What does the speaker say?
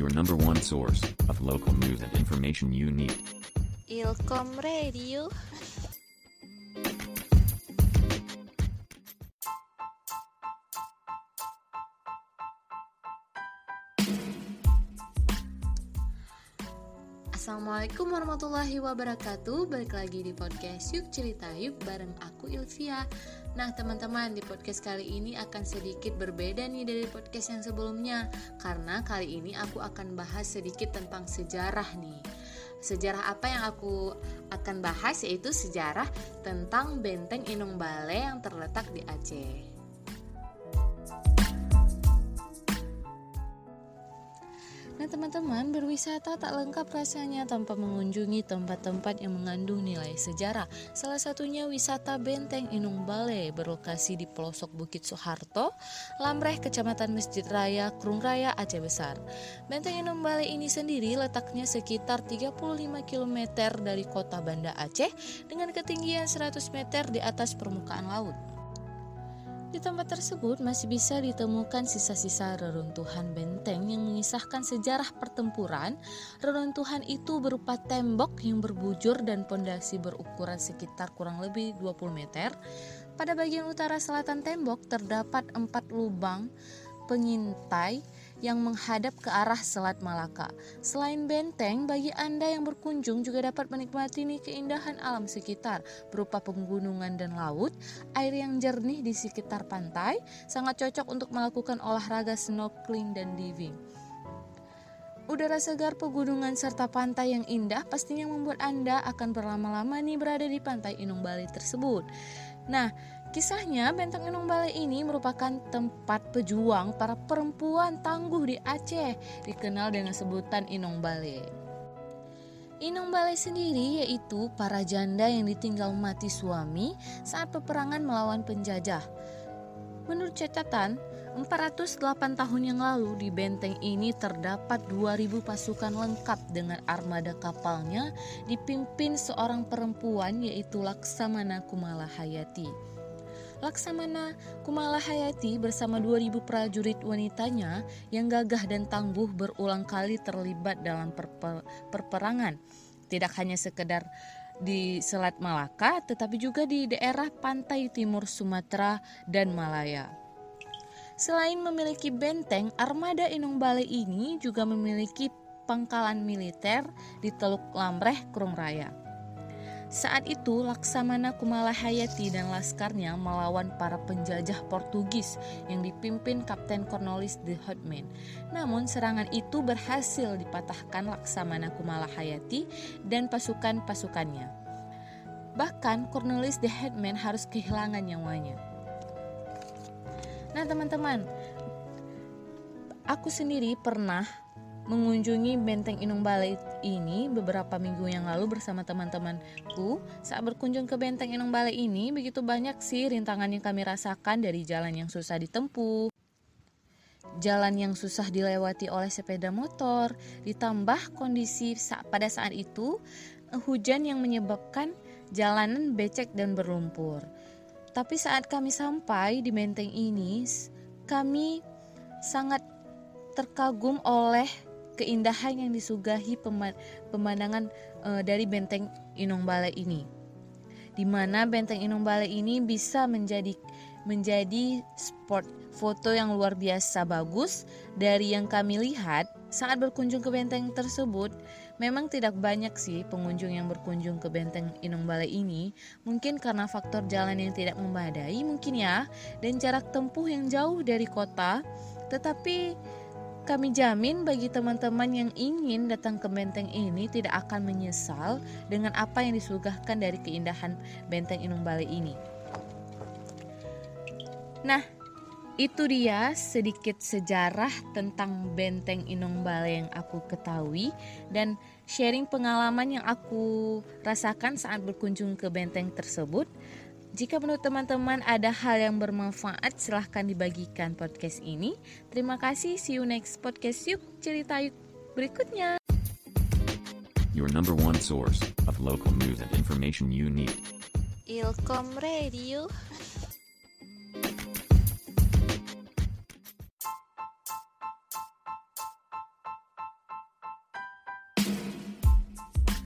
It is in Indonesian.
your number one source of local news and information you need. Ilkom Radio. Assalamualaikum warahmatullahi wabarakatuh. Balik lagi di podcast Yuk Cerita Yuk bareng aku Ilvia. Nah teman-teman di podcast kali ini akan sedikit berbeda nih dari podcast yang sebelumnya Karena kali ini aku akan bahas sedikit tentang sejarah nih. Sejarah apa yang aku akan bahas? Yaitu sejarah tentang benteng Inung Bale yang terletak di Aceh Nah teman-teman berwisata tak lengkap rasanya tanpa mengunjungi tempat-tempat yang mengandung nilai sejarah. Salah satunya wisata Benteng Inung Bale berlokasi di pelosok Bukit Soeharto, Lamreh, Kecamatan Masjid Raya, Krung Raya, Aceh Besar. Benteng Inung Bale ini sendiri letaknya sekitar 35 km dari kota Banda Aceh dengan ketinggian 100 meter di atas permukaan laut di tempat tersebut masih bisa ditemukan sisa-sisa reruntuhan benteng yang mengisahkan sejarah pertempuran. Reruntuhan itu berupa tembok yang berbujur dan pondasi berukuran sekitar kurang lebih 20 meter. Pada bagian utara selatan tembok terdapat empat lubang pengintai yang menghadap ke arah Selat Malaka. Selain benteng, bagi Anda yang berkunjung juga dapat menikmati nih keindahan alam sekitar berupa pegunungan dan laut, air yang jernih di sekitar pantai, sangat cocok untuk melakukan olahraga snorkeling dan diving. Udara segar pegunungan serta pantai yang indah pastinya membuat Anda akan berlama-lama nih berada di pantai Inung Bali tersebut. Nah, Kisahnya, Benteng Inung Bale ini merupakan tempat pejuang para perempuan tangguh di Aceh, dikenal dengan sebutan Inung Bale. Inung Bale sendiri yaitu para janda yang ditinggal mati suami saat peperangan melawan penjajah. Menurut catatan, 408 tahun yang lalu di benteng ini terdapat 2000 pasukan lengkap dengan armada kapalnya dipimpin seorang perempuan yaitu Laksamana Kumala Hayati. Laksamana Kumala Hayati bersama 2000 prajurit wanitanya yang gagah dan tangguh berulang kali terlibat dalam perper perperangan. Tidak hanya sekedar di Selat Malaka, tetapi juga di daerah pantai timur Sumatera dan Malaya. Selain memiliki benteng, armada Inung Bale ini juga memiliki pangkalan militer di Teluk Lamreh, Krung Raya. Saat itu Laksamana Kumala Hayati dan laskarnya melawan para penjajah Portugis yang dipimpin Kapten Cornelis de Houtman. Namun serangan itu berhasil dipatahkan Laksamana Kumala Hayati dan pasukan-pasukannya. Bahkan Cornelis de Houtman harus kehilangan nyawanya. Nah teman-teman, aku sendiri pernah mengunjungi Benteng Inung Balai ini beberapa minggu yang lalu bersama teman-temanku. Saat berkunjung ke Benteng Inung Balai ini, begitu banyak sih rintangan yang kami rasakan dari jalan yang susah ditempuh, jalan yang susah dilewati oleh sepeda motor, ditambah kondisi pada saat itu hujan yang menyebabkan jalanan becek dan berlumpur. Tapi saat kami sampai di benteng ini, kami sangat terkagum oleh keindahan yang disugahi pemandangan uh, dari benteng Inung Bale ini. Di mana benteng Inung Bale ini bisa menjadi menjadi spot foto yang luar biasa bagus. Dari yang kami lihat saat berkunjung ke benteng tersebut memang tidak banyak sih pengunjung yang berkunjung ke benteng Inung Bale ini. Mungkin karena faktor jalan yang tidak memadai mungkin ya dan jarak tempuh yang jauh dari kota. Tetapi kami jamin bagi teman-teman yang ingin datang ke benteng ini tidak akan menyesal dengan apa yang disugahkan dari keindahan benteng Inung Bale ini. Nah, itu dia sedikit sejarah tentang benteng Inung Bale yang aku ketahui dan sharing pengalaman yang aku rasakan saat berkunjung ke benteng tersebut. Jika menurut teman-teman ada hal yang bermanfaat, silahkan dibagikan podcast ini. Terima kasih, see you next podcast yuk cerita yuk berikutnya. Your number one source of local news and information you need. Ilkom Radio.